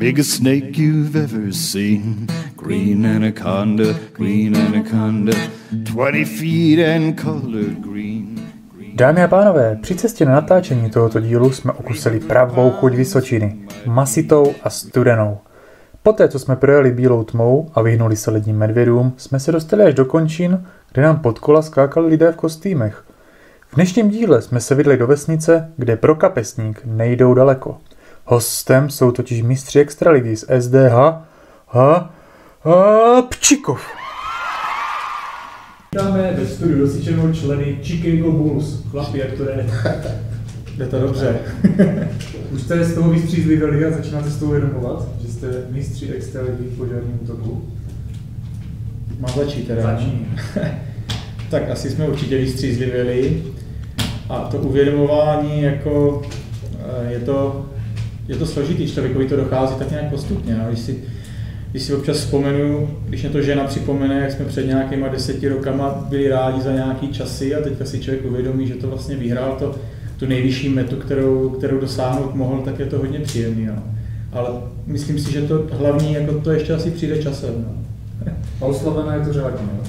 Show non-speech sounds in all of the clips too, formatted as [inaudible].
biggest snake you've ever seen. Green anaconda, green anaconda, 20 feet and colored green. Dámy a pánové, při cestě na natáčení tohoto dílu jsme okusili pravou chuť Vysočiny, masitou a studenou. Poté, co jsme projeli bílou tmou a vyhnuli se ledním medvědům, jsme se dostali až do končin, kde nám pod kola skákali lidé v kostýmech. V dnešním díle jsme se vydli do vesnice, kde pro kapesník nejdou daleko. Hostem jsou totiž mistři extraligy z SDH a, a Pčikov. Vítáme ve studiu dosyčenou členy Chicago Bulls. Chlapi, jak to jde? [laughs] Jde to dobře. [laughs] Už jste z toho vystřízlivili a začínáte z toho vědomovat, že jste mistři extraligy v požárním útoku? Mám začít teda. Začni. [laughs] tak asi jsme určitě vystřízlivěli. A to uvědomování, jako eh, je to, je to složitý, člověkovi to dochází tak nějak postupně. No. Když, si, když si občas vzpomenu, když mě to žena připomene, jak jsme před nějakýma deseti rokama byli rádi za nějaký časy a teďka si člověk uvědomí, že to vlastně vyhrál to, tu nejvyšší metu, kterou, kterou dosáhnout mohl, tak je to hodně příjemný. No. Ale myslím si, že to hlavní, jako to ještě asi přijde časem. No. [laughs] A oslovené je to řádně, jo?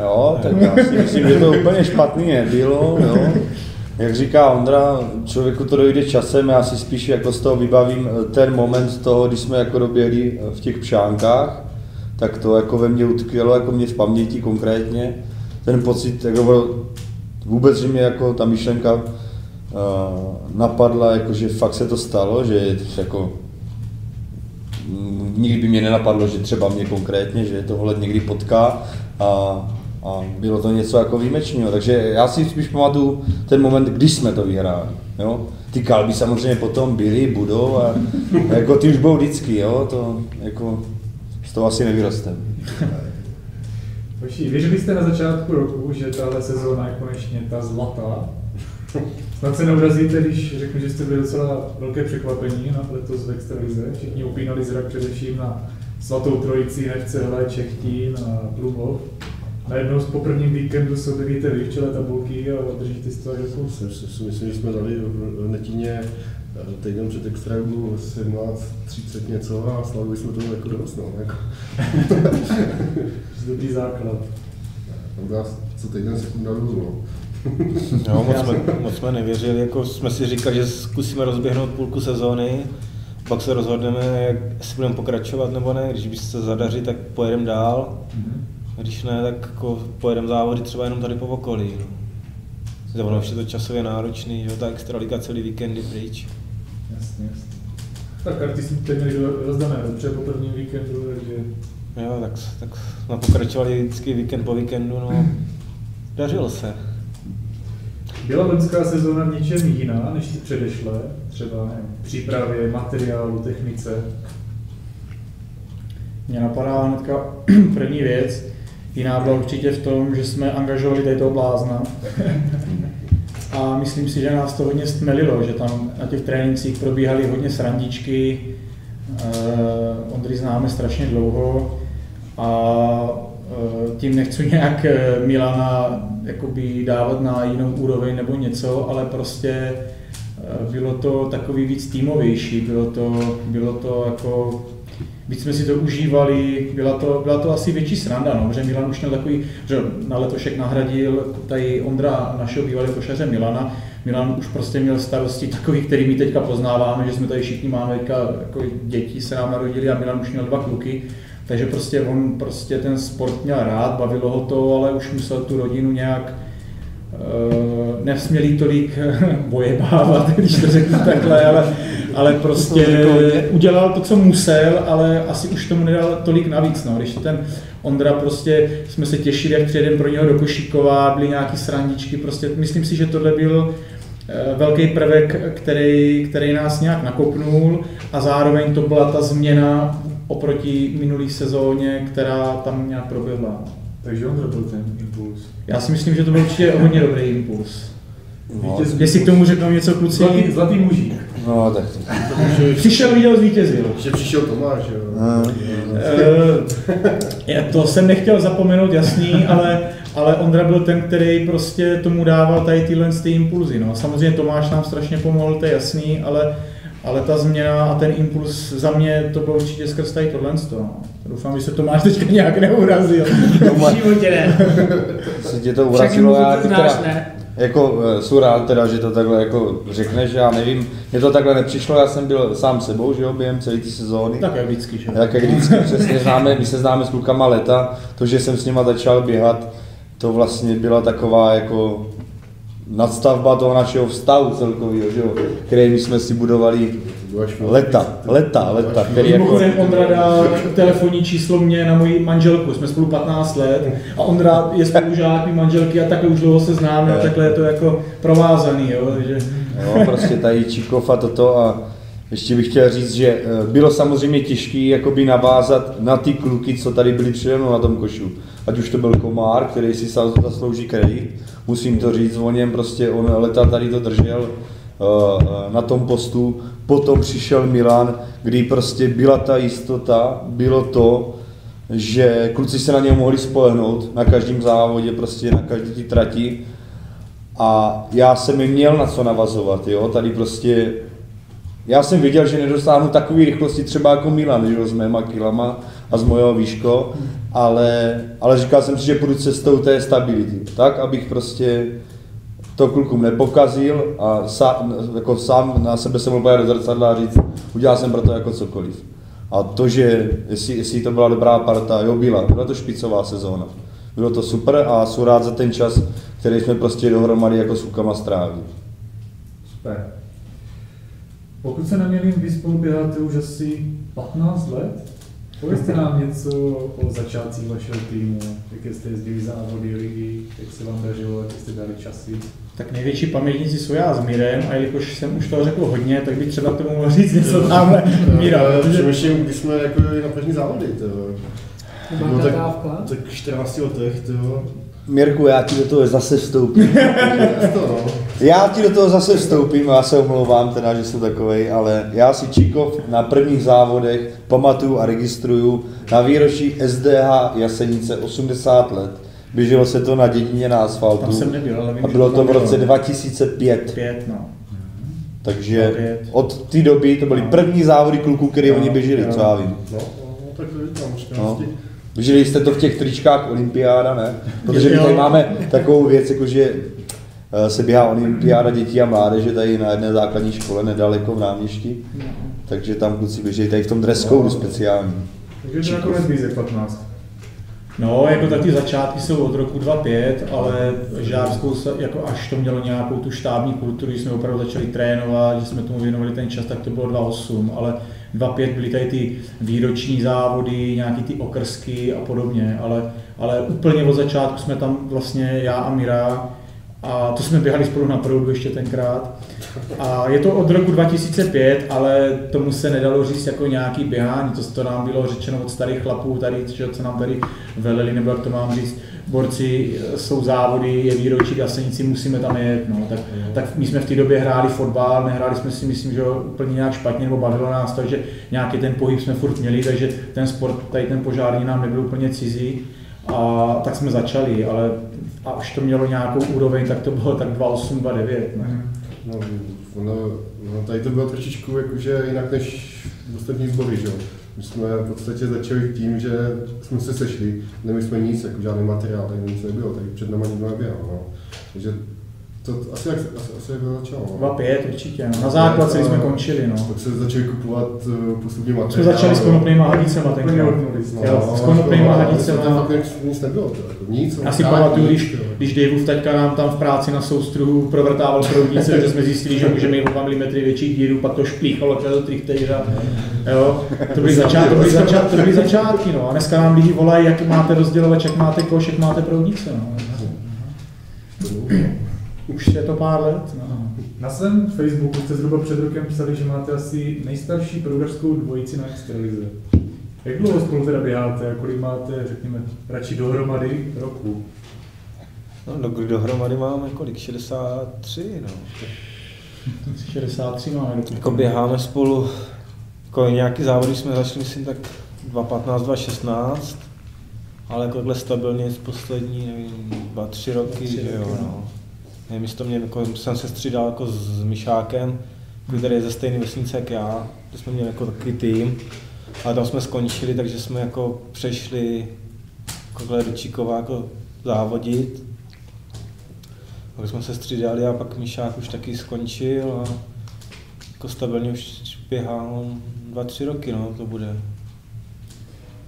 Jo, tak já si myslím, že to úplně špatný nebylo, jo. [laughs] Jak říká Ondra, člověku to dojde časem, já si spíš jako z toho vybavím ten moment toho, když jsme jako doběhli v těch pšánkách, tak to jako ve mně utkvělo, jako mě v paměti konkrétně. Ten pocit, jako vůbec, že mě jako ta myšlenka uh, napadla, jako že fakt se to stalo, že jako mm, nikdy by mě nenapadlo, že třeba mě konkrétně, že tohle někdy potká a, a bylo to něco jako výjimečného. Takže já si spíš pamatuju ten moment, když jsme to vyhráli. Jo? Ty kalby samozřejmě potom byly, budou a, a [laughs] jako ty už budou vždycky, jo? to jako z toho asi nevyrostem. Hoši, věřili jste na začátku roku, že tahle sezóna je konečně ta zlatá? Snad se neurazíte, když řeknu, že jste byli docela velké překvapení na letos v Extralize. Všichni upínali zrak především na svatou trojici Nefce, Hele, Čechtín a Plumov. Najednou po prvním víkendu se objevíte vy v čele tabulky a držíte si to až do konce. Já si myslím, že jsme dali v Netině týden před extrailu 17.30 něco a slavili jsme to jako dost. No, jako. [laughs] Dobrý základ. Tam co týden sekunda dolů. No. [laughs] Jo, moc jsme, moc jsme nevěřili, jako jsme si říkali, že zkusíme rozběhnout půlku sezóny, pak se rozhodneme, jak, jestli budeme pokračovat nebo ne, když by se zadaří, tak pojedeme dál, a když ne, tak jako pojedeme závody třeba jenom tady po okolí. No. Ono už je to časově náročný, že ta extraliga celý víkendy pryč. Jasně, jasně. Tak karty jste měli rozdané dobře po prvním víkendu, takže Jo, tak, tak jsme pokračovali vždycky víkend po víkendu, no. [clears throat] Dařilo se. Byla loňská sezóna v něčem jiná než ty předešlé? Třeba nevím, v přípravě, materiálu, technice? Mě napadá hnedka [clears throat] první věc. Jiná byla určitě v tom, že jsme angažovali tady toho blázna. A myslím si, že nás to hodně stmelilo, že tam na těch trénincích probíhaly hodně srandičky. Uh, Ondry známe strašně dlouho a uh, tím nechci nějak eh, Milana jakoby dávat na jinou úroveň nebo něco, ale prostě bylo to takový víc týmovější, bylo to, bylo to jako víc jsme si to užívali, byla to, byla to asi větší sranda, no, že Milan už měl takový, že na letošek nahradil tady Ondra našeho bývalého košaře Milana, Milan už prostě měl starosti takový, který my teďka poznáváme, že jsme tady všichni máme teďka, jako děti se nám narodili a Milan už měl dva kluky, takže prostě on prostě ten sport měl rád, bavilo ho to, ale už musel tu rodinu nějak nesměli tolik [laughs] bojebávat, když to řeknu takhle, ale, ale prostě udělal to, co musel, ale asi už tomu nedal tolik navíc. No. Když ten Ondra prostě, jsme se těšili, jak přijedeme pro něho do Košíkova, byly nějaký srandičky, prostě myslím si, že tohle byl eh, velký prvek, který, který nás nějak nakopnul a zároveň to byla ta změna oproti minulý sezóně, která tam nějak proběhla. Takže on byl ten impuls. Já si myslím, že to byl určitě hodně dobrý impuls. No, Jestli k tomu řeknou něco kluci. Zlatý, zlatý mužík. no tak [laughs] Přišel, viděl, zvítězil. Ještě přišel Tomáš, jo. Eh, to jsem nechtěl zapomenout, jasný, ale, ale Ondra byl ten, který prostě tomu dával tady tyhle ty impulzy. No. Samozřejmě Tomáš nám strašně pomohl, to je jasný, ale, ale ta změna a ten impuls za mě to bylo určitě skrz tady tohle. No. Doufám, že se Tomáš teďka nějak neurazil. V životě ne. Se tě to urazilo, mu já teda, ne? Jako eh, jsou rád teda, že to takhle jako řekneš, já nevím, mně to takhle nepřišlo, já jsem byl sám sebou, že jo, během celé té sezóny. Tak jak vždycky, že? Tak jak vždycky [laughs] přesně známe, my se známe s klukama leta, to, že jsem s nima začal běhat, to vlastně byla taková jako nadstavba toho našeho vztahu celkového, že jo, který my jsme si budovali leta, leta, leta, který jako, Mimochodem Ondra dal telefonní číslo mě na moji manželku, jsme spolu 15 let a Ondra je spolužák mý manželky a takhle už dlouho se známe a takhle je to jako provázaný, jo, takže jo, prostě tady Číkov a toto a ještě bych chtěl říct, že eh, bylo samozřejmě těžké jakoby navázat na ty kluky, co tady byli přede mnou na tom košu. Ať už to byl Komár, který si zaslouží kredit, musím to říct o něm, prostě on leta tady to držel. eh, eh, na tom postu, potom přišel Milan, kdy prostě byla ta jistota, bylo to, že kluci se na něj mohli spolehnout na každém závodě, prostě na každé trati. A já jsem jim měl na co navazovat, jo, tady prostě já jsem viděl, že nedosáhnu takové rychlosti třeba jako Milan, že jo, s mýma kilama a z mojho výško, ale, ale říkal jsem si, že půjdu cestou té stability, tak, abych prostě to klukům nepokazil a sám, jako sám na sebe se mohl do zrcadla a říct, udělal jsem pro to jako cokoliv. A to, že jestli, jestli to byla dobrá parta, jo, byla, byla to špicová sezóna. Bylo to super a jsem rád za ten čas, který jsme prostě dohromady jako s klukama strávili. Super. Pokud se nemělím, vy spolu běháte už asi 15 let. Povězte nám něco o začátcích vašeho týmu, jaké jste jezdili závody, ligy, jak se vám dařilo, jaké jste dali časy. Tak největší pamětníci jsou já s Mírem a jelikož jsem už toho řekl hodně, tak bych třeba k tomu mohl říct něco tamhle Míra, Přemýšlím, když jsme jako na první závody, to bylo tak, dávka. tak 14 letech, to jo. Mirku, já ti do toho zase vstoupím. [laughs] To, no. Já ti do toho zase vstoupím, já se omlouvám teda, že jsem takovej, ale já si Číkov na prvních závodech pamatuju a registruju na výročí SDH Jasenice 80 let. Běželo se to na dědině na asfaltu tam jsem nebyl, ale vím, a bylo to v tam roce bylo. 2005. Pět, no. Takže Pět. od té doby to byly první závody kluků, které oni běželi, co já vím. No, no, tak 14. No. Běželi jste to v těch tričkách olympiáda, ne? Protože my tady máme takovou věc, jako že eh, se běhá olympiáda dětí a mládeže tady na jedné základní škole nedaleko v náměšti. Takže tam kluci běžejí tady v tom dress code speciální. Takže to vízek 15. No, jako tak ty začátky jsou od roku 2005, ale žárskou se, jako až to mělo nějakou tu štábní kulturu, že jsme opravdu začali trénovat, že jsme tomu věnovali ten čas, tak to bylo 2008, ale 2005 byly tady ty výroční závody, nějaký ty okrsky a podobně, ale, ale úplně od začátku jsme tam vlastně já a Mira a to jsme běhali spolu na proudu ještě tenkrát. A je to od roku 2005, ale tomu se nedalo říct jako nějaký běhání, to, to nám bylo řečeno od starých chlapů tady, že, co nám tady veleli, nebo jak to mám říct, borci, eh, jsou závody, je výročí Jasenici, musíme tam jet, no. tak, tak my jsme v té době hráli fotbal, nehráli jsme si, myslím, že úplně nějak špatně, nebo bavilo nás to, že nějaký ten pohyb jsme furt měli, takže ten sport, tady ten požární nám nebyl úplně cizí. A tak jsme začali, ale a už to mělo nějakou úroveň, tak to bylo tak 2,8, 2,9. Ne? No, ono, no, tady to bylo trošičku jakože jinak než v ostatních sbory, že jo. My jsme v podstatě začali tím, že jsme se sešli, neměli jsme nic, jako žádný materiál, tady nic nebylo, tady před náma nikdo neběhal, no. Takže to asi, jak, asi, asi jak to začalo. no. 2,5 určitě. No. Na základce když jsme končili. No. Pak se začali kupovat uh, postupně materiál. Jsme začali s konopnýma hadicema Úplně tenkrát. No, Jo, s konopnýma ale hadicema. to fakt nic, nebylo, to, jako nic. Já si tak, pamatuju, když, když Daveův taťka nám tam v práci na soustruhu provrtával proudnice, že jsme zjistili, že můžeme mít o 2 mm větší díru, pak to šplíchalo do trichtejra. Jo, to byly, začát, to, byly začát, to byly začátky, no. A dneska nám lidi volají, jak máte rozdělovač, jak máte koš, jak máte proudnice, no. Už je to pár let, no. Na svém Facebooku jste zhruba před rokem psali, že máte asi nejstarší proudařskou dvojici na extralize. Jak dlouho spolu teda běháte a kolik máte, řekněme, radši dohromady roku? No, do, dohromady máme kolik? 63, no. [laughs] 63 máme. Jako běháme spolu, jako nějaký závody jsme začali, myslím, tak 2015, 2016, ale jako takhle stabilně z poslední, nevím, dva, tři roky, Tři že jo, roky, no. no. Nevím, jestli to mě, jako, jsem se střídal jako s Myšákem, který je ze stejné vesnice jak já, to jsme měli jako takový tým, ale tam jsme skončili, takže jsme jako přešli takhle do Číkova jako závodit. Pak jsme se střídali a pak Míšák už taky skončil a jako stabilně už běhal dva, tři roky, no, to bude.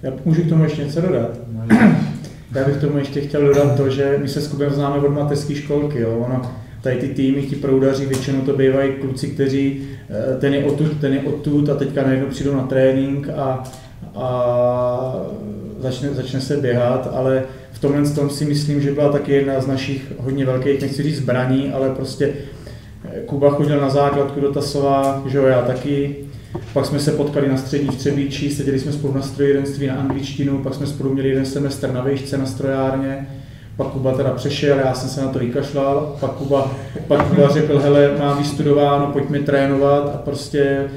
Já můžu k tomu ještě něco dodat? [clears throat] Já bych tomu ještě chtěl dodat to, že my se s Kubem známe od mateřské školky. Jo? Ono, tady ty týmy, ti proudaři, většinou to bývají kluci, kteří eh, ten je odtud, ten je odtud a teďka najednou přijdou na trénink a, a začne, začne se běhat, ale v tomhle tom si myslím, že byla taky jedna z našich hodně velkých, nechci říct zbraní, ale prostě Kuba chodil na základku do Tasova, že jo, já taky, pak jsme se potkali na střední v Třebíči, seděli jsme spolu na strojírenství na angličtinu, pak jsme spolu měli jeden semestr na výšce na strojárně, pak Kuba teda přešel, já jsem se na to vykašlal, pak Kuba, pak Kuba řekl, hele, mám vystudováno, pojďme trénovat. A prostě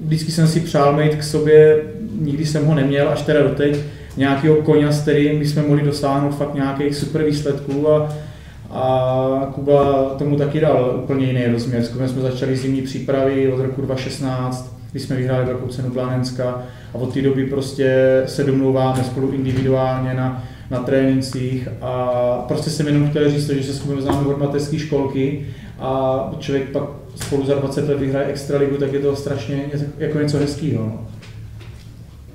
vždycky jsem si přál mít k sobě, nikdy jsem ho neměl, až teda doteď, nějakého koně, s kterým bychom mohli dosáhnout fakt nějakých super výsledků a, a Kuba tomu taky dal úplně jiný rozměr. S jsme začali zimní přípravy od roku 2016, kdy jsme vyhráli velkou cenu Plánenska a od té doby prostě se domlouváme spolu individuálně na, na trénincích a prostě jsem jenom chtěl říct že se s Kubem známe od mateřské školky a člověk pak spolu za 20 let vyhraje extraligu, tak je to strašně jako něco hezkého. No.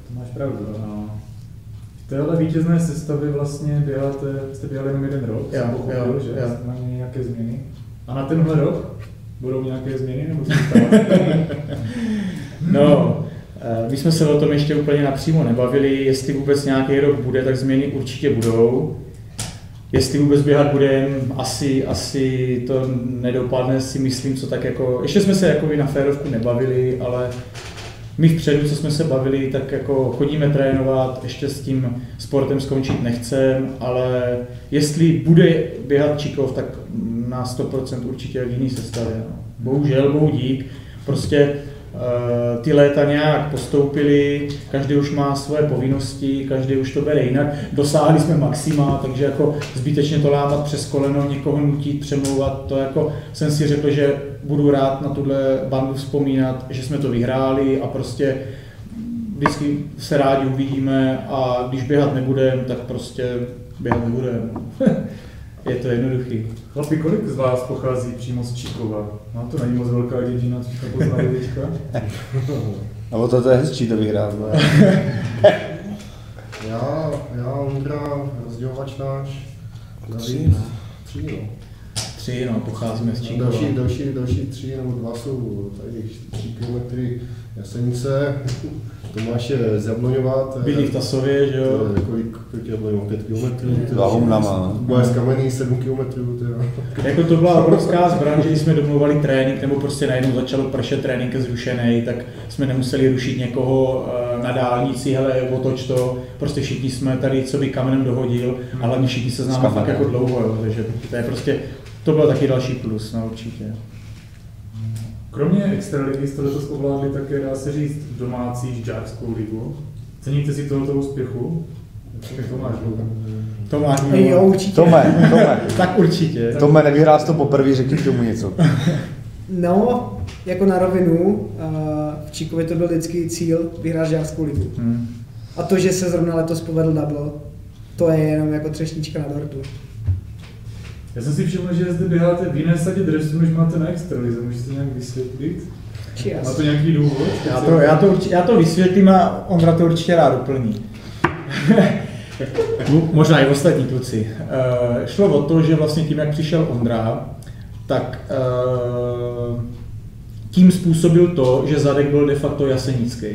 To máš pravdu. No. V téhle vítězné sestavě vlastně běháte, jste běhali jenom jeden rok, Jo, jsem pochopil, jo, že jo. mají nějaké změny. A na tenhle rok budou nějaké změny, nebo se? [laughs] No, eh, my jsme se o tom ještě úplně napřímo nebavili, jestli vůbec nějaký rok bude, tak změny určitě budou. Jestli vůbec běhat budeme, asi, asi to nedopadne, si myslím, co tak jako, ještě jsme se jako na férovku nebavili, ale my vpředu, co jsme se bavili, tak jako chodíme trénovat, ještě s tím sportem skončit nechcem, ale jestli bude běhat Čikov, tak na 100% určitě v jiný sestavě. No. Bohužel, bohu dík, prostě ty léta nějak postoupily, každý už má svoje povinnosti, každý už to bere jinak. Dosáhli jsme maxima, takže jako zbytečně to lámat přes koleno, někoho nutit, přemlouvat, to jako jsem si řekl, že budu rád na tuhle bandu vzpomínat, že jsme to vyhráli a prostě vždycky se rádi uvidíme a když běhat nebudeme, tak prostě běhat nebudeme. [laughs] Je to jednoduchý. Chlapi, kolik z vás pochází přímo z Číkova? No to není moc velká dědina, co jsme poznali teďka. [laughs] No to, to je hezčí to vyhrát. No. [laughs] Já, já, Ondra, rozdělovač náš. Tři, no. Tři, no. Tři, no, pocházíme z Číkova. Další, další, další tři nebo dva jsou tady tři kilometry Jasenice, [laughs] Tomáš je z je, Bydlí v Tasově, že to jo? je kolik, kolik kilometrů. to je- Dva humnama, no. Moje z Kamení sedm kilometrů, to je. Jako to byla obrovská zbraň, že když jsme domluvali trénink, nebo prostě najednou začalo pršet trénink je zrušený, tak jsme nemuseli rušit někoho eh, na dálnici, hele, otoč to, prostě všichni jsme tady, co by kamenem dohodil, a hlavně všichni se známe fakt jako dlouho, jo, takže to je prostě, to byl taky další plus, no určitě. Kromě extraligy jste letos ovládli také, dá se říct, domácí žďárskou ligu. Ceníte si tohoto úspěchu? Jak to máš, Luka? To máš Jo, určitě. Tome, Tome, [laughs] Tak určitě. Tome, nevyhrál jsi to poprvé, řekni k tomu něco. No, jako na rovinu, eh, v Číkově to byl vždycky cíl vyhrát žářskou ligu. Hmm. A to, že se zrovna letos povedl double, to je jenom jako třešnička na dortu. Já jsem si všiml, že zde běháte v jiné sadě dresu, než máte na extralize. Můžete to nějak vysvětlit? Cheers. Má to nějaký důvod? Já to, já, to, urči- já to vysvětlím a Ondra to určitě rád doplní. [laughs] Mo- Možná i ostatní kluci. Uh, šlo o to, že vlastně tím, jak přišel Ondra, tak uh, tím způsobil to, že zadek byl de facto jasenický.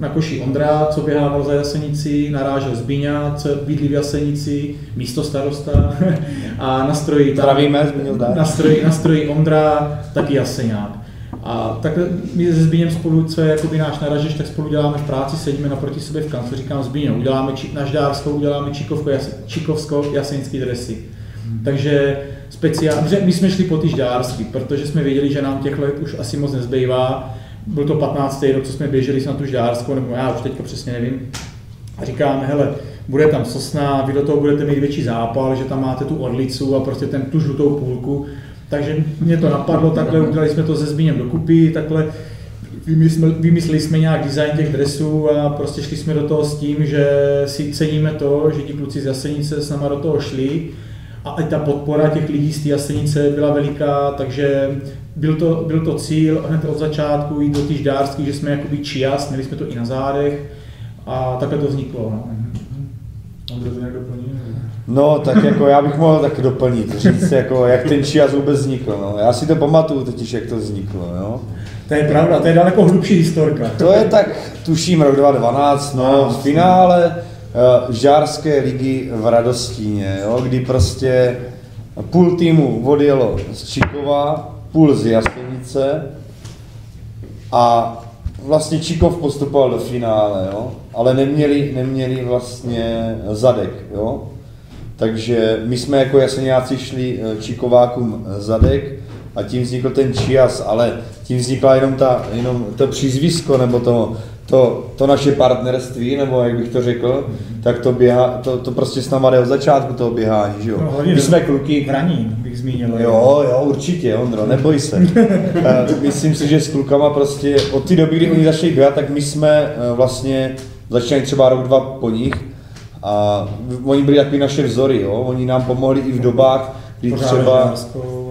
Na koši Ondra, co běhával za Jasenici, narážel Zbíňa, co bydlí v Jasenici, místo starosta [laughs] a na stroji Zdravíme, na stroji, na stroji Ondra, taky Jaseňák. A takhle my se Zbíněm spolu, co je jakoby náš naražeš, tak spolu děláme v práci, sedíme naproti sobě v kanclu, říkám Zbíně, uděláme či, na Ždárskou, uděláme Čikovko, jas, Čikovsko, jaseňský dresy. Takže speciálně, my jsme šli po ty ždárský, protože jsme věděli, že nám těch let už asi moc nezbývá. Byl to 15. rok, co jsme běželi na tu ždárskou, nebo já už teďka přesně nevím. A říkáme, hele, bude tam sosna, vy do toho budete mít větší zápal, že tam máte tu orlicu a prostě ten, tu žlutou půlku. Takže mě to napadlo, takhle udělali jsme to se Zbíněm dokupy, takhle vymysleli, vymysleli jsme nějak design těch dresů a prostě šli jsme do toho s tím, že si ceníme to, že ti kluci z Jasenice s náma do toho šli a i ta podpora těch lidí z té Jasenice byla veliká, takže byl to, byl to cíl hned od začátku jít do ždárský, že jsme jakoby čias, měli jsme to i na zádech a takhle to vzniklo. No. Můžete to nějak doplnit? No, tak jako já bych mohl taky doplnit, říct, jako, jak ten čias vůbec vznikl. No. Já si to pamatuju totiž, jak to vzniklo. Jo. To je pravda, to je daleko hlubší historka. To je tak, tuším, rok 2012, no, v finále žárské ligy v Radostíně, jo, kdy prostě půl týmu odjelo z Čikova, půl z Jasenice a vlastně Čikov postupoval do finále, jo, ale neměli, neměli vlastně zadek, jo. Takže my jsme jako jaseniáci šli eh, Čikovákům zadek a tím vznikl ten čias, ale tím vznikla jenom, ta, jenom to přízvisko, nebo to, to, to naše partnerství, nebo jak bych to řekl, tak to, běhá, to, to prostě s náma jde od začátku toho běhání, že jo. No, My jsme kluky, Vraní, bych zmínil. Jo, jo, určitě, Ondro, neboj se. [laughs] Eh, Myslím si, že s klukama prostě od té doby, kdy oni začali běhat, tak my jsme eh, vlastně začali třeba rok, dva po nich a oni byli takový naše vzory, jo. Oni nám pomohli i v dobách, kdy třeba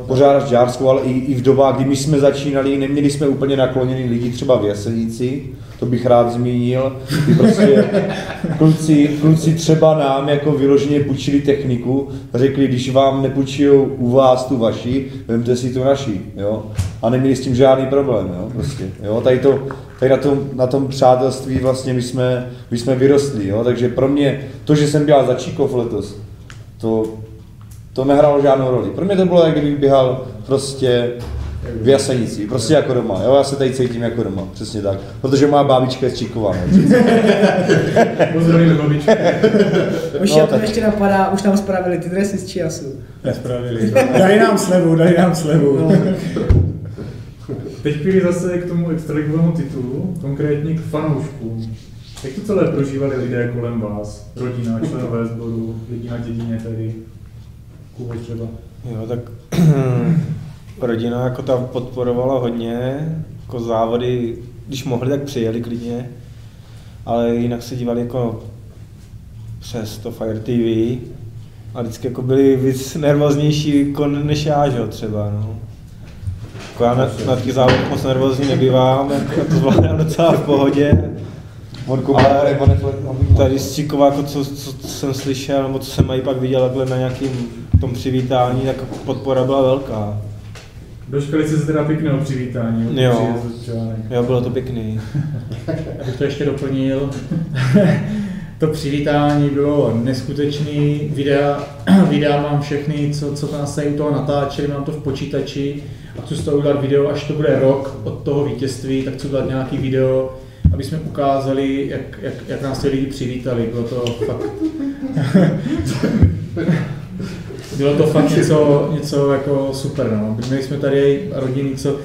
žďárskou. pořádat žďárskou, ale i, i v dobách, kdy my jsme začínali, neměli jsme úplně nakloněný lidi třeba v Jesenici, to bych rád zmínil, kdy prostě [laughs] kluci, kluci třeba nám jako vyloženě půjčili techniku a řekli, když vám nepůjčijou u vás tu vaši, vemte si tu naši, jo. A neměli s tím žádný problém, jo, prostě, jo. Tady, to, tady na, tom, na tom přátelství vlastně my jsme, my jsme vyrostli, jo. Takže pro mě to, že jsem běhal za Číkov letos, to, to nehrálo žádnou roli. Pro mě to bylo, jak kdybych běhal prostě v Jasenici, prostě jako doma. Jo, já se tady cítím jako doma, přesně tak. Protože má bábička je z Číkova. no. Pozdravíme babičku. [laughs] Už No, to tak- ještě napadá, už nám spravili ty dresy z Čiasu. Nespravili. Dali nám slevu, dali nám slevu. No. Teď chvíli zase k tomu extraligovému titulu, konkrétně k fanouškům. Jak to celé prožívali lidé kolem vás? Rodina, členové sboru, lidi na dědině tady, Kubo třeba. Jo, tak [clears throat] rodina jako ta podporovala hodně, jako závody, když mohli, tak přijeli klidně, ale jinak se dívali jako přes to Fire TV a vždycky jako byli víc nervóznější jako než já, že jo, třeba, no. Jako já na, na těch závodech moc nervózní nebývám, jako já to zvládám docela v pohodě. Ale Tady z Číkova, jako co, co, co, jsem slyšel, nebo co jsem i pak viděl takhle na nějakým tom přivítání, tak podpora byla velká. Dočkali jste se teda pěkného přivítání. Jo. Jo, bylo to pěkný. [laughs] Abych to ještě doplnil. [laughs] to přivítání bylo neskutečný. Videa, [clears throat] videa mám všechny, co, co nás tady u toho natáčeli, mám to v počítači a chci z toho udělat video, až to bude rok od toho vítězství, tak chci udělat nějaký video, aby jsme ukázali, jak, jak, jak nás ty lidi přivítali. Bylo to fakt... [laughs] Bylo to fakt něco, něco jako super. No. Měli jsme tady rodiny, co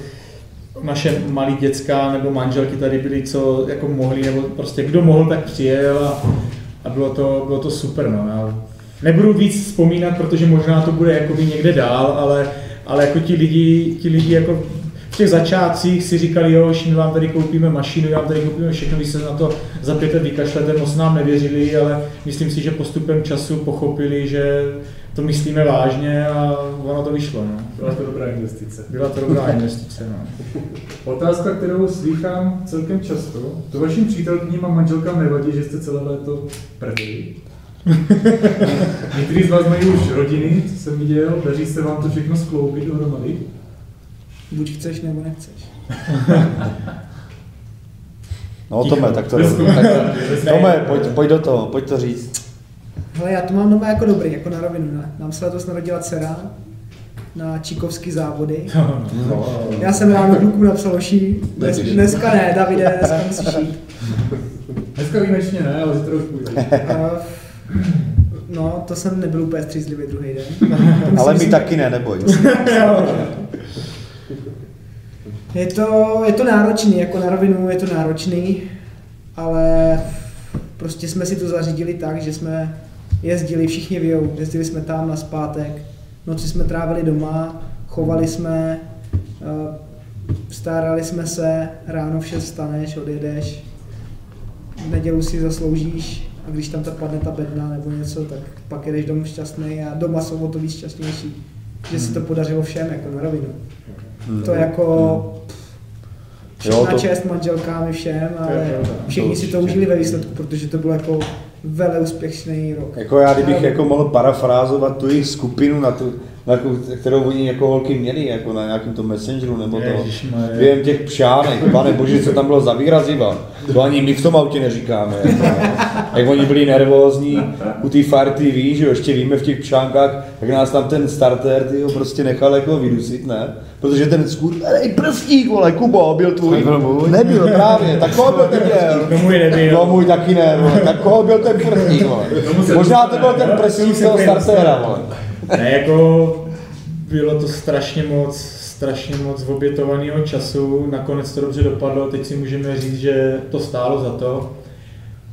naše malí děcka nebo manželky tady byly, co jako mohli, nebo prostě kdo mohl, tak přijel a, a bylo, to, bylo to super. No. Já nebudu víc vzpomínat, protože možná to bude někde dál, ale, ale jako ti lidi, ti lidi jako v těch začátcích si říkali, jo, my vám tady koupíme mašinu, my vám tady koupíme všechno, vy se na to za pět let vykašlete, moc nám nevěřili, ale myslím si, že postupem času pochopili, že to myslíme vážně a ono to vyšlo. No. Byla to dobrá investice. Byla to dobrá investice. No. [laughs] Otázka, kterou slýchám celkem často, to vašim přítelkyním a manželkám nevadí, že jste celé léto prdeli? [laughs] Někteří z vás mají už rodiny, co jsem viděl, daří se vám to všechno skloubit dohromady? Buď chceš, nebo nechceš. [laughs] No Tome, tak to Bez tak to- [laughs] komentářů. Tome, pojď, pojď do toho, pojď to říct. Hele, já to mám doma jako dobrý, jako na rovinu. Ne? Nám se letos narodila dcera na číkovský závody. [laughs] No. Já jsem ráno klukům napsal oší, dnes, dneska ne, Davide, dneska musíš jít. Dneska výjimečně ne, ale zítra už půjde. A, no, to jsem nebyl úplně střízlivý druhý den. Ale my taky ne, neboj. Je to, je to náročný, jako na rovinu je to náročný, ale prostě jsme si to zařídili tak, že jsme jezdili, všichni vějou, jezdili jsme tam na zpátek, noci jsme trávili doma, chovali jsme, eh, starali jsme se, ráno v 6 staneš, odjedeš, v nedělu si zasloužíš a když tam ta padne ta bedna nebo něco, tak pak jedeš domů šťastný a doma jsou o to víc šťastnější, že se to podařilo všem, jako na rovinu. To jako Jo, Všechna to- čest manželkám i všem, ale všichni si to užili ve výsledku, protože to byl jako vele úspěšný rok. Jako já, kdybych jako mohl parafrázovat tu jejich skupinu, na tu, na tu, kterou oni jako holky měli, jako na nějakém tom messengeru nebo to, Ježišmarja. během těch pšánek, pane bože, co tam bylo za výraziva. To ani my v tom autě neříkáme. Jako, jak oni byli nervózní u té Fire TV, že jo, ještě víme v těch pšánkách, jak nás tam ten starter tyjo, prostě nechal jako vydusit, ne? Protože ten skůr, ej prstík, vole, Kubo, byl tvůj. Nebyl právě, tak koho byl ten měl? No můj nebyl. No můj taky ne, vole. tak koho byl ten prstík, vole? Možná to byl ten prstík z toho startera, vole. Ne, jako bylo to strašně moc, strašně moc obětovaného času, nakonec to dobře dopadlo, teď si můžeme říct, že to stálo za to.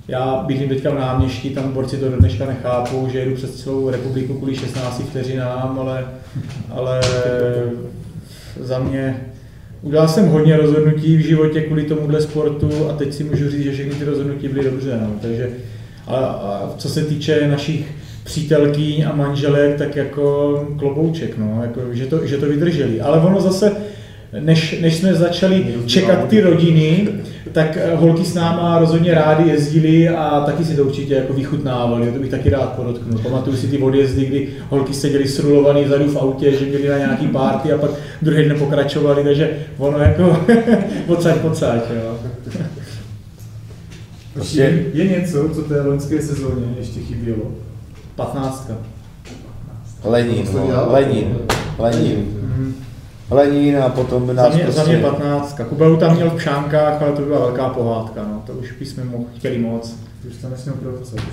Já bydlím teďka v náměstí, tam borci to do dneška nechápou, že jedu přes celou republiku kvůli 16 vteřinám, ale, ale za mě udělal jsem hodně rozhodnutí v životě kvůli tomuhle sportu a teď si můžu říct, že všechny ty rozhodnutí byly dobře. No. Takže, a, a co se týče našich přítelkyň a manželek, tak jako klobouček, no, jako, že, to, že to vydrželi. Ale ono zase, než, než jsme začali čekat ty rodiny, tak eh, holky s náma rozhodně rádi jezdili a taky si to určitě jako vychutnávali, to bych taky rád podotknul. Pamatuju si ty odjezdy, kdy holky seděly srulovaný vzadu v autě, že byli na nějaký party a pak druhý den pokračovali, takže ono jako [laughs] pocať, pocať, jo. Prostě- Je, je něco, co té loňské sezóně ještě chybělo? 15. Lenín, To se vole, dělalo. Lenín, Lenín. Lenín a potom by Za nás za mě prostě... 15. Kubeu tam měl v Pšánkách, ale to byla velká pohádka, no. to už bychom mohl, chtěli moc. Už to nesměl provocovat.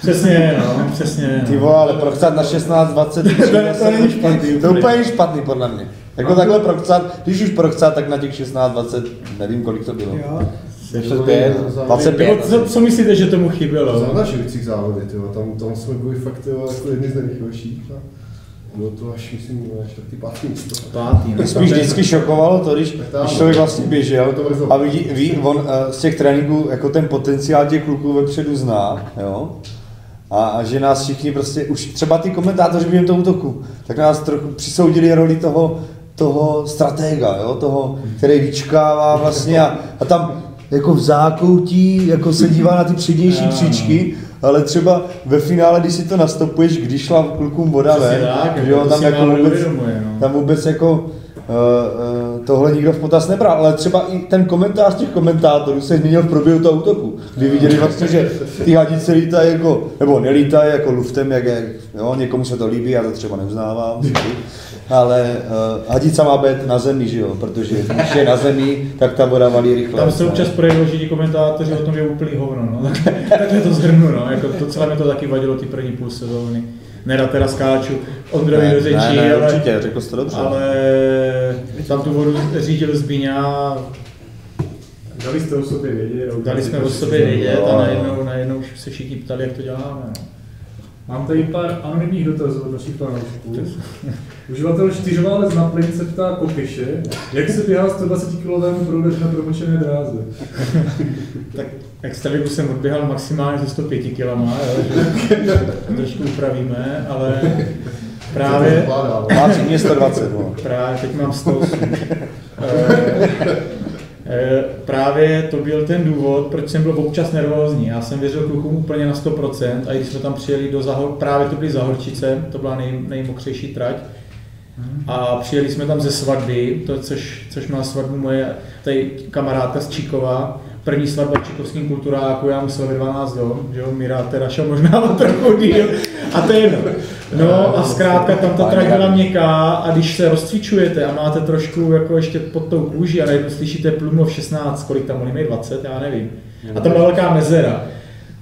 Přesně, no, přesně. Ty No. vole, ale prochcat na 16, 20, [laughs] To- to není špatný To úplně. úplně špatný podle mě. Jako takhle prochcat, když už prochcat, tak na těch 16, 20, nevím kolik to bylo. Jo. 25, Nebo 25. co, co myslíte, že tomu chybělo? Zavlažujících závody, tyjo. Tam, tam jsme byli fakt tyjo, jako jedni z nejrychlejších. a Bylo to až, myslím, na čtvrtý, pátý místo. Pátý, no. Mě spíš vždycky šokovalo to, když, když člověk vlastně běžel a vidí, ví, on eh, z těch tréninků jako ten potenciál těch kluků vepředu zná, jo? A, a že nás všichni prostě, už třeba ty komentátoři během toho útoku, tak nás trochu přisoudili roli toho, toho stratega, jo? toho, který vyčkává vlastně a, a tam jako v zákoutí, jako se dívá na ty přednější no. příčky, ale třeba ve finále, když si to nastopuješ, když šla klukům voda ven, že jako jo, to tam jako vůbec, neuvědomuje, no. tam vůbec jako uh, uh, tohle nikdo v potaz nebral, ale třeba i ten komentář těch komentátorů se změnil v průběhu toho útoku, kdy viděli vlastně, že ty hadice lítají jako, nebo nelítají jako luftem, jak je, jo, někomu se to líbí, já to třeba neuznávám. [laughs] ale uh, hadica má být na zemi, že jo, protože když je na zemi, tak ta voda valí rychle. Tam se občas projevilo, že ti komentátoři o tom je úplný hovno, no. Takhle, takhle to zhrnu, no. Jako to celé mi to taky vadilo ty první půl sezóny. Nerad teda skáču Ondrovi ne, do řečí, ne, ne, ale, určitě, řekl jsi to dobře. ale tam tu vodu řídil Zbíňa, Dali jste o sobě vědět. dali jsme o sobě vědět a jo. najednou, najednou už se všichni ptali, jak to děláme. No. Mám tady pár anonymních dotazů od našich fanoušků. Uživatel čtyřválec na plyn se ptá Kokyše, jak se běhá 120 kg proudež na promočené dráze. Tak extraligu jsem odběhal maximálně ze 105 kg, trošku upravíme, ale právě, Má mě 120, no. právě teď mám 108. [laughs] To byl ten důvod, proč jsem byl občas nervózní. Já jsem věřil klukům úplně na 100% a když jsme tam přijeli do Zahor, právě to byly Zahorčice, to byla nej, nejmokřejší trať, a přijeli jsme tam ze svatby, to, což, což má svatbu moje tady kamarádka z Číkova, první svatba v číkovském kulturáku, já musel ve 12 dom, že jo, Mira teda šel možná o trochu díl, a to je jedno. No a zkrátka tam ta trať byla měkká a když se rozcvičujete a máte trošku jako ještě pod tou kůží a najednou slyšíte plumov 16, kolik tam oni mají 20, já nevím. A tam byla velká mezera.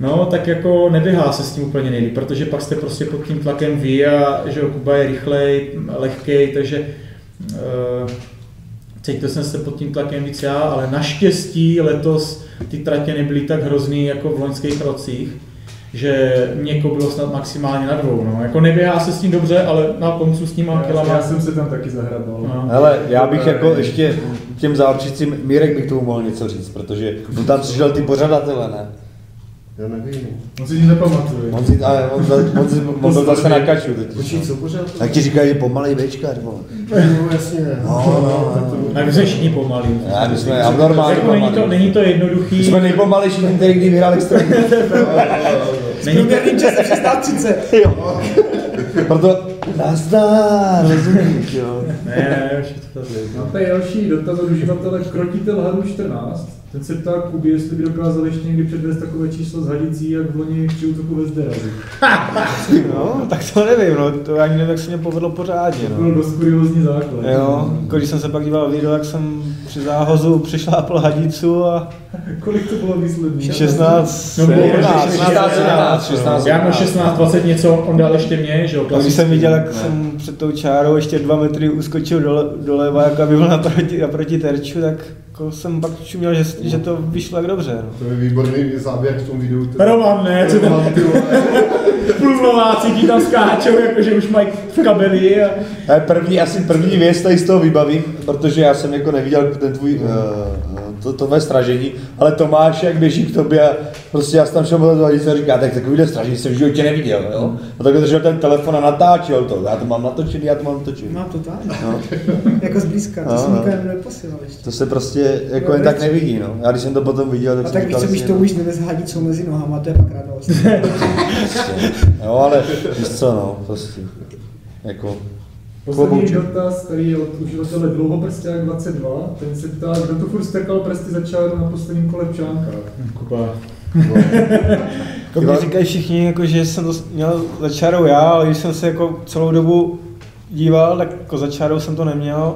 No, tak jako neběhá se s tím úplně nejlíp, protože pak jste prostě pod tím tlakem vy a že jo, Kuba je rychlej, lehkej, takže uh, cítil jsem se pod tím tlakem víc já, ale naštěstí letos ty tratě nebyly tak hrozný jako v loňských rocích. že Měko bylo snad maximálně na dvou. No. Jako neběhá se s tím dobře, ale na koncu s těma Já, kilama. já jsem se tam taky zahrabal. No. Hele, já bych jako ještě těm zápřicím, Mírek bych tomu mohl něco říct, protože on tam přišel ty pořadatele, ne? Já nevím. On si nic nepamatuje. On, si, ale on, on, si, on byl zase na kaču totiž. Počkej, co pořád? Tak ti říkají, že pomalej bečkař, vole. No jasně. No, no, no. A my jsme všichni pomalí. Já, my jsme abnormálně Jako není to, není to jednoduchý. My jsme nejpomalejší tým, který kdy vyhrál extraligu. [laughs] Není to, časem 16.30. [laughs] Proto nazdár, rozumíš, jo. ne, ne, už je to tady. Mám tady další dotaz od uživatele Krotitel Hadu 14. Ten se ptá Kuby, jestli by dokázal ještě někdy předvést takové číslo z hadicí, jak v loni při útoku ve Zderazi. [laughs] No, tak to nevím, no, to ani nevím, jak se mě povedlo pořádně, To no. byl dost kuriozní základ. Jo, jako když jsem se pak díval video, jak jsem při záhozu přišlápl hadicu a [laughs] Kolik to bylo výsledný? 16, No, bylo 17, 16, 17, 16. Já mám 16, 20 něco, on dal ještě mě, že jo, A když jsem viděl, jak jsem před tou čárou ještě dva metry uskočil dole, doleva, jako aby byl naproti, naproti terču, tak jako jsem pak čuměl, že, že to vyšlo jak dobře. No. To je výborný záběr v tom videu. to- Roman, ne, co tam. Pluvlováci [laughs] ti tam skáčou, jakože už mají v kabeli a... Ale první, asi první věc tady z toho vybavím, protože já jsem jako neviděl ten tvůj, uh, to, to tvé stražení, ale Tomáš, jak běží k tobě a prostě já jsem tam šel a říká, tak takovýhle stražení jsem v životě neviděl, jo. A takhle držel ten telefon a natáčel to, já to mám natočený, já to mám natočený. Mám to tak. No. [laughs] Jako zblízka, to No, jsem no. nikomu neposílal ještě. To se prostě jako jen tak nevidí, no. Já když jsem to potom viděl, tak A jsem tak víš, co když to no, už nevez hadicou mezi nohama, to je pak radost. Jo, [laughs] ale víš co, no, prostě. Jako, Poslední Klobouček. dotaz, který je od uživatele Dlouhoprsták 22, ten se ptá, kdo tu furt strkal prsty za čáru na posledním kole v. Kuba. [laughs] Jako mě říkají všichni, jako, že jsem to měl za čárou já, ale když jsem se jako celou dobu díval, tak jako za čárou jsem to neměl.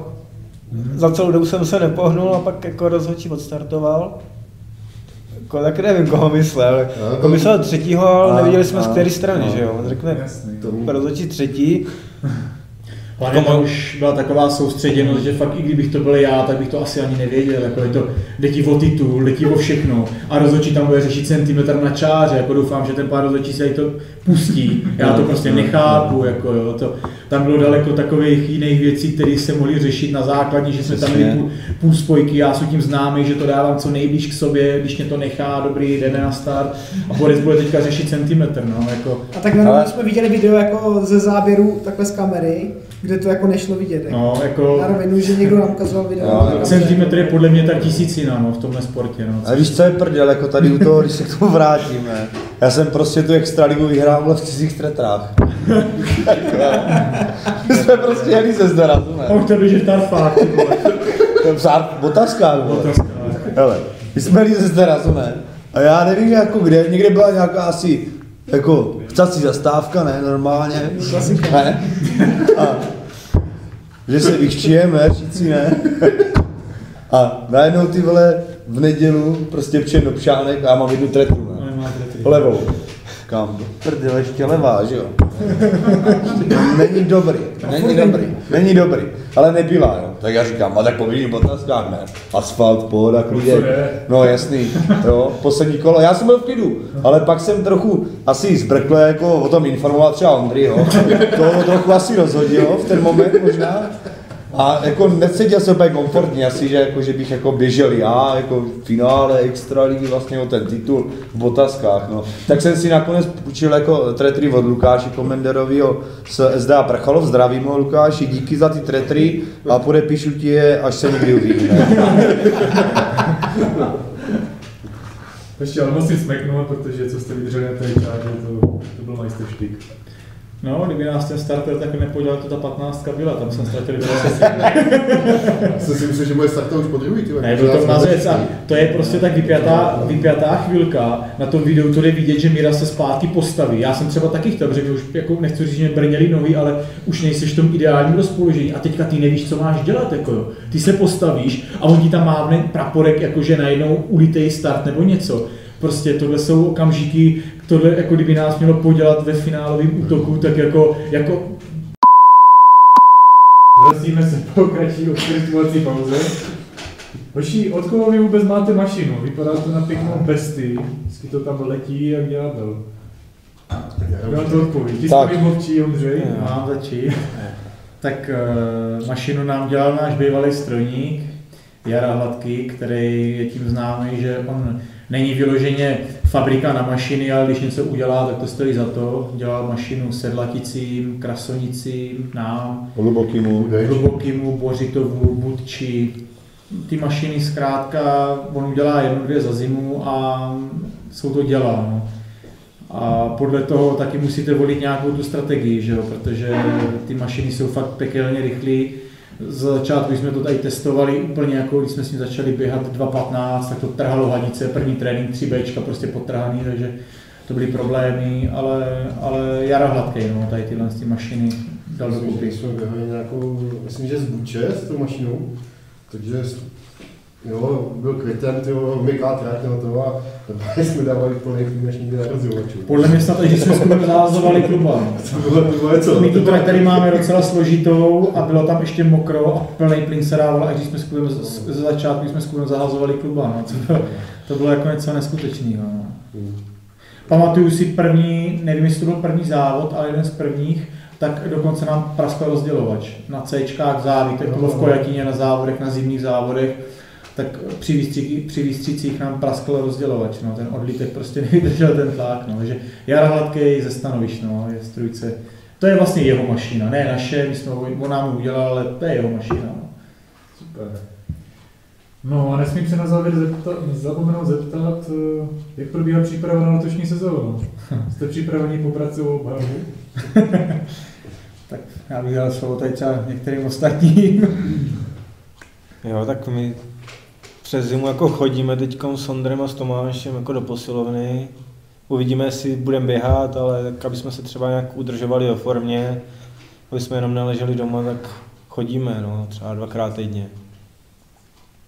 Za celou dobu jsem se nepohnul a pak jako rozhodčí odstartoval. Jako, tak nevím, koho myslel. Jako myslel třetího, ale A- neviděli jsme z a- které strany, a- že jo. On řekne, Jasný. rozhodčí třetí. [laughs] Hlavně tam už byla taková soustředěnost, že fakt i kdybych to byl já, tak bych to asi ani nevěděl. Jako je to, jde ti o titul, jde ti o všechno. A rozhodčí tam bude řešit centimetr na čáře. Jako doufám, že ten pár rozhodčí se jí to pustí. Já to prostě nechápu. Jako jo, to, tam bylo daleko takových jiných věcí, které se mohly řešit na základní, že jsme tam měli půl, půl spojky, já jsem tím známý, že to dávám co nejblíž k sobě, když mě to nechá, dobrý, jdeme na start. A Boris bude teďka řešit centimetr. No, jako, A tak na Ale- jsme viděli video jako ze záběru takhle z kamery, kde to jako nešlo vidět. Jako. no, jako, Na rovinu, že někdo nám ukazoval video. Kameře. Centimetr je podle mě ta tisícina no, v tomhle sportě. No. A víš, co je prdel, jako tady u toho, když se k tomu vrátíme. Já jsem prostě tu extraligu vyhrál v cizích tretrách. My jsme prostě jeli ze zdarazu, A ne? už to běží tarfák, ty vole. Otázka. Hele, my jsme jeli ze ne? A já nevím jako kde, někde byla nějaká asi jako vcací zastávka, ne, normálně. Ne? A že se vychčijeme, říci ne. A najednou ty vole v nedělu prostě přijem do pšánek a já mám jednu tretru, ne? Levou. Kam? Do prdele, ještě levá, že jo? [laughs] Není dobrý, není dobrý, není dobrý, ale nebyla, jo. Tak já říkám, a tak po vidím otázkách, ne? Asfalt, pohoda, klidě. No jasný, jo, poslední kolo, já jsem byl v klidu, ale pak jsem trochu asi zbrkle jako o tom informoval třeba Ondry, jo. To trochu asi rozhodilo v ten moment možná. A jako necítil se úplně komfortně asi, že, jako, že bych jako běžel já, jako v finále extraligy vlastně o ten titul v otázkách, no. Tak jsem si nakonec půjčil jako tretry od Lukáše Komenderovýho z SDA Prchalov, zdravím ho Lukáši, díky za ty tretry a podepíšu ti je, až se někdy uvidíme. Ještě ale musím smeknout, protože co jste vydrželi na té čáře, to, to byl majsterštyk. No, kdyby nás ten starter tak nepodělal, to ta 15 byla, tam jsem ztratil 20. Jsem si myslel, že bude startovat už po druhý, ty. Ne, byl to mazec a to je prostě tak vypjatá, vypjatá chvilka. Na tom videu to jde vidět, že Mira se zpátky postaví. Já jsem třeba taky chtěl, protože už jako nechci říct, že mě brněly nohy, ale už nejseš v tom ideálním rozpoložení a teďka ty nevíš, co máš dělat. Jako jo. Ty se postavíš a on ti tam mávne praporek, jakože najednou ulitej start nebo něco. Prostě tohle jsou okamžiky, tohle jako kdyby nás mělo podělat ve finálovém útoku, tak jako, jako Vracíme se po kratší odkrytovací pauze. Hoši, od koho vy vůbec máte mašinu? Vypadá to na pěknou besty. Vždycky to tam letí jak ďábel. Já to odpovím. Ty Tak. jsi mluvčí, Ondřej. Mám začít. Tak uh, mašinu nám dělal náš bývalý strojník, Jara Hladký, který je tím známý, že on není vyloženě fabrika na mašiny, ale když něco udělá, tak to stojí za to. Dělal mašinu sedlaticím, krasonicím, nám, Hlubokýmu. Hlubokýmu, Bořitovu, Budči. Ty mašiny zkrátka, on udělá jednu, dvě za zimu a jsou to dělá. No. A podle toho taky musíte volit nějakou tu strategii, že jo? protože ty mašiny jsou fakt pekelně rychlé. Z začátku, jsme to tady testovali, úplně jako když jsme s ním začali běhat 2.15, tak to trhalo hadice, první trénink 3Bčka prostě potrhaný, takže to byly problémy, ale, ale Jara hladký, no, tady tyhle ty mašiny dal do Myslím, kupy. že jsme běhali nějakou, myslím, že z Buče s tou mašinou, takže jo, byl květen, ty miká trať na to a normálně jsme dávali plný než nikdy na rozdělovačů. Podle mě snad, že jsme skoro zahazovali kluba. To bylo, to bylo co? My tu trať tady máme docela složitou a bylo tam ještě mokro a plný plyn se dával, a když jsme skoro z, začátku jsme skoro zahazovali kluba. No. To, bylo, to bylo jako něco neskutečného. No. Hmm. Pamatuju si první, nevím, jestli to byl první závod, ale jeden z prvních, tak dokonce nám praskl rozdělovač na Cčkách záví, tak to bylo v Kojatině na závodech, na zimních závodech, tak při, výstři, při výstřicích nám praskl rozdělovač, no, ten odlítek prostě [laughs] nevydržel ten tlak, no, takže Jara Hladký ze stanovišť, no, je strujce. To je vlastně jeho mašina, ne naše, my jsme, on nám ji udělal, ale to je jeho mašina. No. Super. No a nesmím se na závěr zeptat, zapomenout zeptat, eh, jak probíhá příprava na letošní sezónu. [laughs] Jste připraveni poprat celou obhajobu? [laughs] Tak já bych dal slovo tady třeba některým ostatním. Jo, tak my přes zimu jako chodíme teď s Ondrem a s Tomášem jako do posilovny. Uvidíme, jestli budeme běhat, ale tak, aby jsme se třeba nějak udržovali o formě, aby jsme jenom neleželi doma, tak chodíme, no, třeba dvakrát týdně.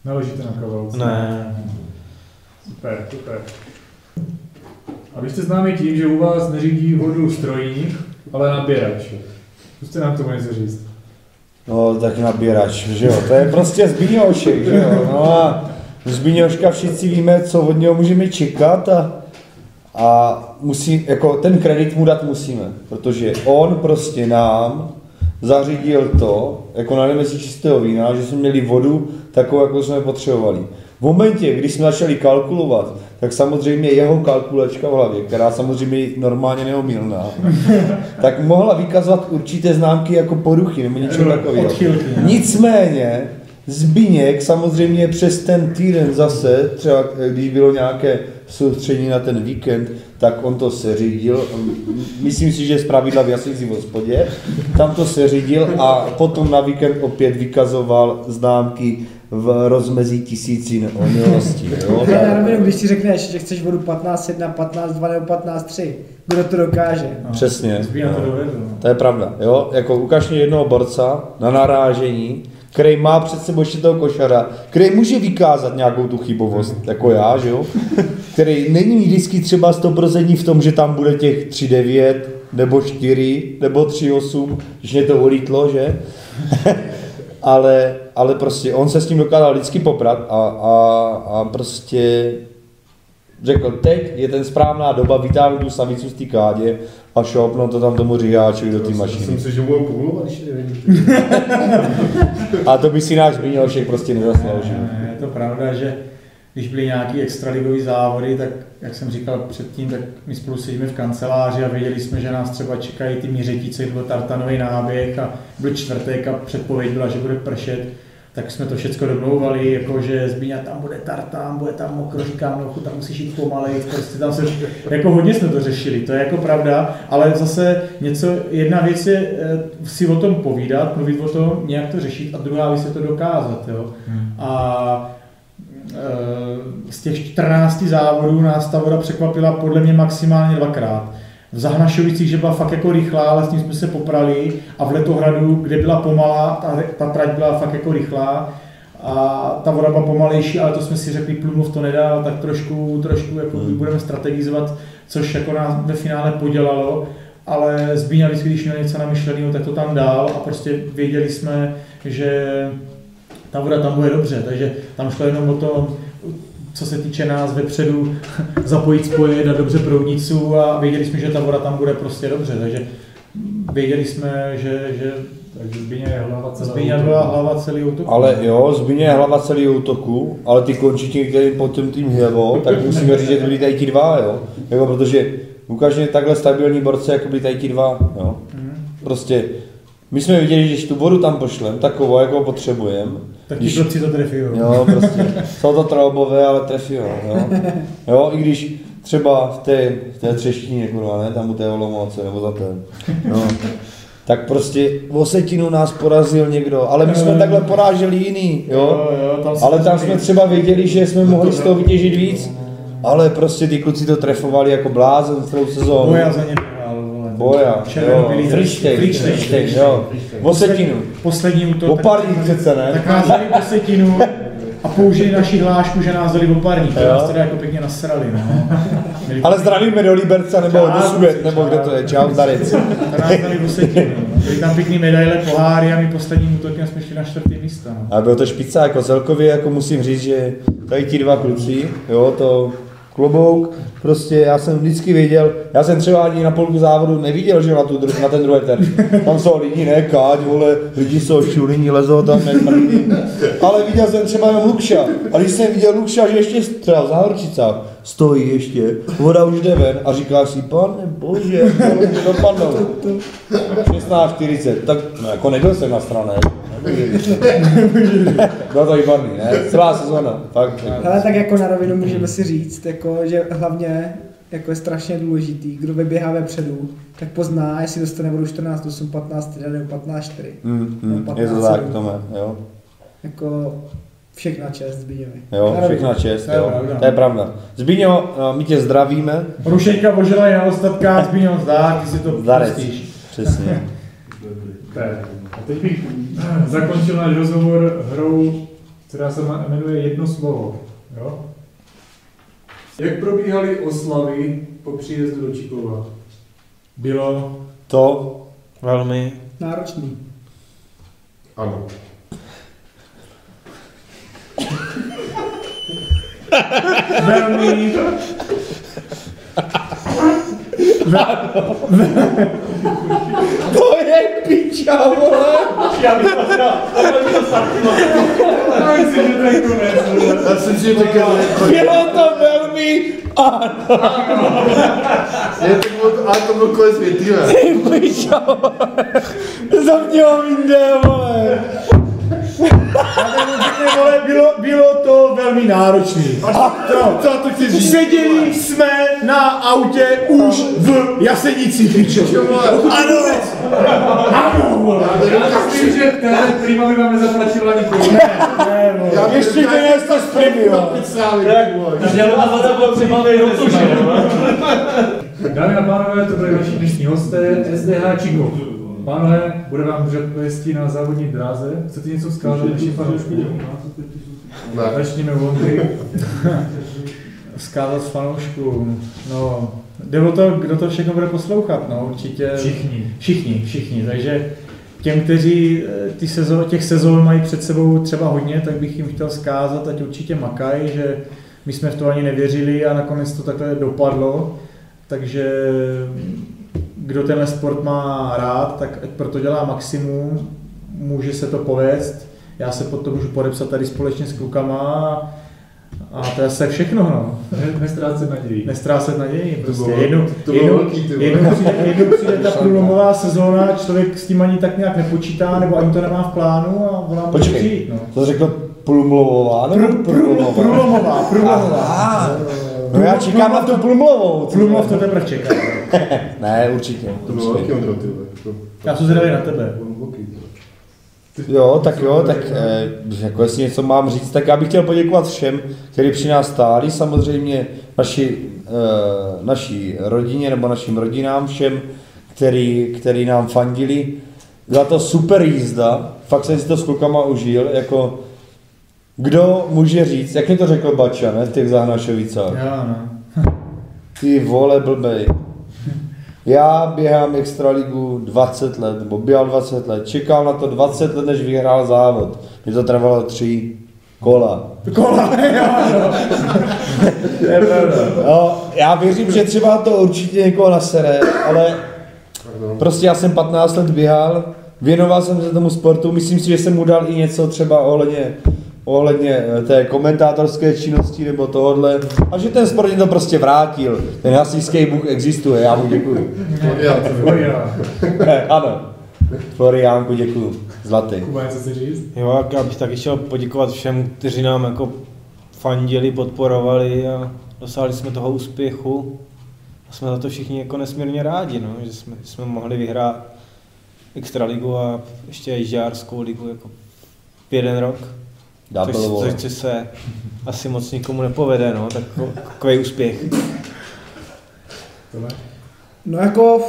Neležíte na kavalce? Ne. Super, super. A vy jste známí tím, že u vás neřídí vodu strojník, ale nabírač. Zkuste nám tomu něco říct. No, tak nabírač, že jo, to je prostě Zbíňošek, že jo, no a Zbíňoška všichni víme, co od něho můžeme čekat a, a musí, jako ten kredit mu dát musíme, protože on prostě nám zařídil to, jako na nemeci čistého vína, že jsme měli vodu takovou, jako jsme potřebovali. V momentě, kdy jsme začali kalkulovat, tak samozřejmě jeho kalkulačka v hlavě, která samozřejmě normálně neomylná, [laughs] tak mohla vykazovat určité známky jako poruchy nebo něco takového. No. Nicméně, Zbíněk samozřejmě přes ten týden zase, třeba když bylo nějaké soustředění na ten víkend, tak on to seřídil. Myslím si, že z pravidla v Jasnici v hospodě. Tam to seřídil a potom na víkend opět vykazoval známky v rozmezí tisícin o milosti. Jo? Já na rovinu, když ti řekneš, že chceš vodu 15, 1, 15, 2 nebo 15, 3, kdo to dokáže? No. Přesně. No. To je pravda, jo? Jako ukaž mi jednoho borca na narážení, který má před sebou ještě toho košara, který může vykázat nějakou tu chybovost, jako já, že jo? [laughs] Který není vždycky třeba 100% v tom, že tam bude těch 3,9, nebo 4, nebo 3,8, když mě to ulítlo, že? [laughs] ale, ale prostě on se s tím dokázal vždycky poprat a, a, a prostě řekl, teď je ten správná doba, vytáhnu tu savicu z té kádě a šoupnout to tam tomu říháčovi do té Myslím mašiny. si, že když nevím. [laughs] A to by si náš Zbíňošek prostě nezasloužil. Ne, Je to pravda, že když byly nějaký extraligový závody, tak jak jsem říkal předtím, tak my spolu sedíme v kanceláři a věděli jsme, že nás třeba čekají ty mířetíce, byl tartanový náběh a byl čtvrtek a předpověď byla, že bude pršet, tak jsme to všechno domlouvali, jako že Zbíňa tam bude tartán, bude tam mokro, říkám, no tam musíš jít pomalej, prostě tam se, jako hodně jsme to řešili, to je jako pravda, ale zase něco, jedna věc je eh, si o tom povídat, mluvit o tom, nějak to řešit a druhá věc je to dokázat, jo. A eh, z těch 14 závodů nás ta voda překvapila podle mě maximálně dvakrát. V Zahnašovicích, že byla fakt jako rychlá, ale s tím jsme se poprali. A v Letohradu, kde byla pomalá, ta, ta trať byla fakt jako rychlá. A ta voda byla pomalejší, ale to jsme si řekli, Plumov to nedá, tak trošku, trošku jako budeme strategizovat, což jako nás ve finále podělalo, ale Zbíňa vždycky, když měl něco namyšleného, tak to tam dál. A prostě věděli jsme, že ta voda tam bude dobře, takže tam šlo jenom o to co se týče nás vepředu, [laughs] zapojit spoje, dát dobře proudnicu a věděli jsme, že ta voda tam bude prostě dobře, takže věděli jsme, že, že Takže Zbýně je hlava byla hlava celý útok. Ale jo, Zbigněk je hlava celý útoku, ale ty končitiny, který potom tým hlevo, tak musíme říct, že to byli tady ti dva, jo. Jako protože Lukáš je takhle stabilní borce, jako byli tady ti dva, jo. Prostě my jsme viděli, že když tu vodu tam pošlem, takovou, jako potřebujeme, Tak ti blbci to trefí, jo. jo, prostě, jsou to traubové, ale trefí, jo, jo. Jo, i když třeba v té, v té třeštině, kurva, ne, tam u té Olomouce, nebo za ten, no. Tak prostě v Osetinu nás porazil někdo, ale my jsme takhle poráželi jiný, jo. Jo, jo, tam Ale tam jsme třeba věděli, že jsme mohli z toho vytěžit víc, ale prostě ty kluci to trefovali jako blázen celou sezónu. Boja za ně. Boja, jo, Frištejn, Frištejn, jo. V Osetinu. Poslední útok. Oparník přece, ne? Tak nás dali desetinu a použili naši hlášku, že nás dali oparník. To nás teda jako pěkně nasrali, no. Ale zdravíme do Liberce nebo do Subět, nebo kde to je, čau, Darec. To nás dali desetinu. No. Byly tam pěkný medaile, poháry a my posledním útokem jsme šli na čtvrtý místo. No. Ale bylo to špica, jako celkově, jako musím říct, že tady ti dva kluci, jo, to klobouk, prostě já jsem vždycky věděl, já jsem třeba ani na polku závodu neviděl, že na, tu, na ten druhý terč. Tam jsou lidi, ne, káť, vole, lidi jsou šulini, lezou tam, mrdí. Ale viděl jsem třeba jenom Lukša. A když jsem viděl Lukša, že ještě třeba v Záhorčicách stojí ještě, voda už jde ven a říká si, pane bože, tohle mě dopadnou. 16.40, tak no, jako nebyl jsem na straně. Bylo to výborný, ne? Celá sezóna, fakt. Ale tak jako na rovinu můžeme si říct, jako, že hlavně jako je strašně důležitý, kdo vyběhá vepředu, tak pozná, jestli dostane vodu 14, 8, 15, 4 nebo 15, 4. Mm, mm, No, je to 15 tak. Tome, jo. Jako všechna čest Zbigněvi. Jo, všechna čest, To je jo. pravda. To je pravda. Zbíňo, my tě zdravíme. Rušejka vožela i na ostatkách, Zbigněl zdá, ty si to Zdarec. pustíš. Přesně. [laughs] Tak. A teď bych zakončil náš rozhovor hrou, která se jmenuje Jedno slovo. Jo? Jak probíhaly oslavy po příjezdu do Čikova? Bylo To, Velmi. Náročný. Ano. Velmi, to je piča, vole. já bych to to Já myslím, že to je konec. vole. Já jsem si říkal, Bylo to velmi, je to bylo, ale to bylo konec věty, ne? ty piča, vole. Za mě ho jinde, vole. bylo, bylo to velmi náročný. Co, co to chci říct? Seděli jsme na autě už v Jasenicích, pičo. Ano! Já myslím, že ten prima by vám nezaplatil ani korunu. Já Ještě to je to z premium. Dámy a pánové, to byli naši dnešní hosté SDH Čikov. Pánové, bude vám držet pověstí na závodní dráze. Chcete něco vzkázat našim fanouškům? Začněme Ondry. Vzkázat fanouškům, no, jde o to, kdo to všechno bude poslouchat, no, určitě. Všichni. Všichni, všichni, takže těm, kteří eh, ty sezó, těch sezón mají před sebou třeba hodně, tak bych jim chtěl vzkázat, ať určitě makají, že my jsme v to ani nevěřili a nakonec to takhle dopadlo, takže kdo tenhle sport má rád, tak ať proto dělá maximum, může se to povést, já se pod to můžu podepsat tady společně s klukama a, a to je asi všechno, no. Ne- Nestrácet naději. Nestrácet naději, prostě jednou, to bylo jednou, velký, ty vole. jednou, přijde, jednou přijde ta [laughs] průlomová sezóna, člověk s tím ani tak nějak nepočítá, nebo ani to nemá v plánu a ona může Počkej, přijít, no. to řekl nebo Průlomová? Průlomová, průlomová. No já čekám na tu Plumlovou. co? Průlomov to teprve čeká. [laughs] Ne, určitě. To bylo velký Ondro, ty Já jsem zvědavý na tebe. Jo, tak jo, tak eh, jako jestli něco mám říct, tak já bych chtěl poděkovat všem, kteří při nás stáli, samozřejmě naši, eh, naší rodině nebo našim rodinám, všem, který, který nám fandili. Byla to super jízda, fakt jsem si to s klukama užil, jako kdo může říct, jak mi to řekl Bača, ne, v těch Zahnašovicách, Jo, no. [laughs] ty vole blbej. Já běhám extraligu 20 let, nebo běhal 20 let, čekal na to 20 let, než vyhrál závod. Mě to trvalo 3. Kola. Kola, [laughs] jo, [laughs] jo. No, já věřím, že třeba to určitě někoho nasere, ale prostě já jsem 15 let běhal, věnoval jsem se tomu sportu, myslím si, že jsem mu dal i něco třeba ohledně, ohledně eh, té komentátorské činnosti nebo tohodle a že ten sport to prostě vrátil. Ten hasičský bůh existuje, já mu děkuji. Florian. [laughs] ano. Floriánku děkuji. Zlatý. Kuba, něco chci říct? Jo, já bych taky chtěl poděkovat všem, kteří nám jako fandili, podporovali a dosáhli jsme toho úspěchu. A jsme za to všichni jako nesmírně rádi, no, že jsme, jsme mohli vyhrát Extraligu a ještě i Žárskou ligu jako v jeden rok. Double Což, což se asi moc nikomu nepovede, no, tak takový úspěch. No jako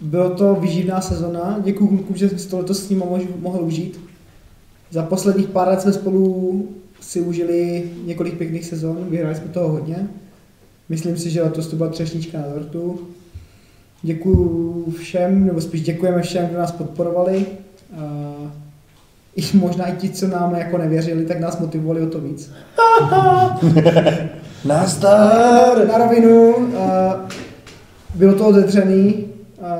bylo to výživná sezona. Děkuji klukům, že to letos s ním mohl, mohl užít. Za posledních pár let jsme spolu si užili několik pěkných sezon, vyhráli jsme toho hodně. Myslím si, že letos to byla třešnička na dortu. Děkuji všem, nebo spíš děkujeme všem, kdo nás podporovali. I možná i ti, co nám jako nevěřili, tak nás motivovali o to víc. [laughs] Nazdar! Na rovinu, a bylo to odedřený a,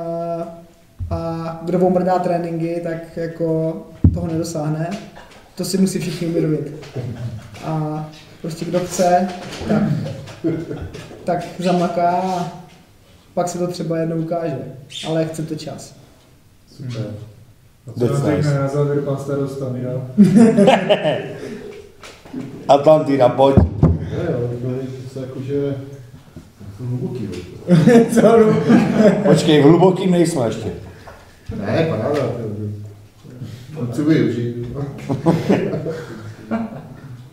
a kdo omrdá tréninky, tak jako toho nedosáhne. To si musí všichni uvědomit. A prostě kdo chce, tak, tak zamaká a pak se to třeba jednou ukáže. Ale chce to čas. Super. Co nám That's nice. řekne na závěr pan starosta, Mira? [laughs] Atlantina, pojď. Ne, jo, bylo se jako, že jsem hluboký, jo. [laughs] Počkej, v hlubokým nejsme ještě. Ne, paráda. to- Co využít? [laughs]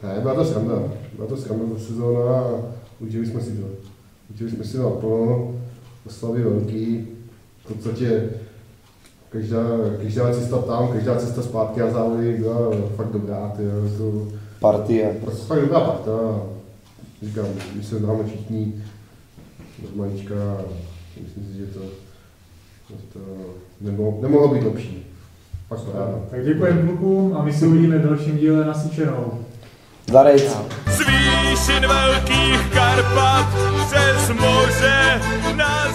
ne, byla to sranda. Byla to sranda ta sezóna a užili jsme si to. Užili jsme si to naplno, oslavy velký. V podstatě každá, každá cesta tam, každá cesta zpátky na závody byla fakt dobrá. Ty, to, Partie. fakt, fakt dobrá parta. Říkám, když se známe všichni od malička, myslím si, že to, že to nemohlo, nemohlo být lepší. Fakt paráda. Tak děkujeme klukům a my se uvidíme v dalším díle na Sičenou. Zarejc. Z výšin velkých Karpat přes moře na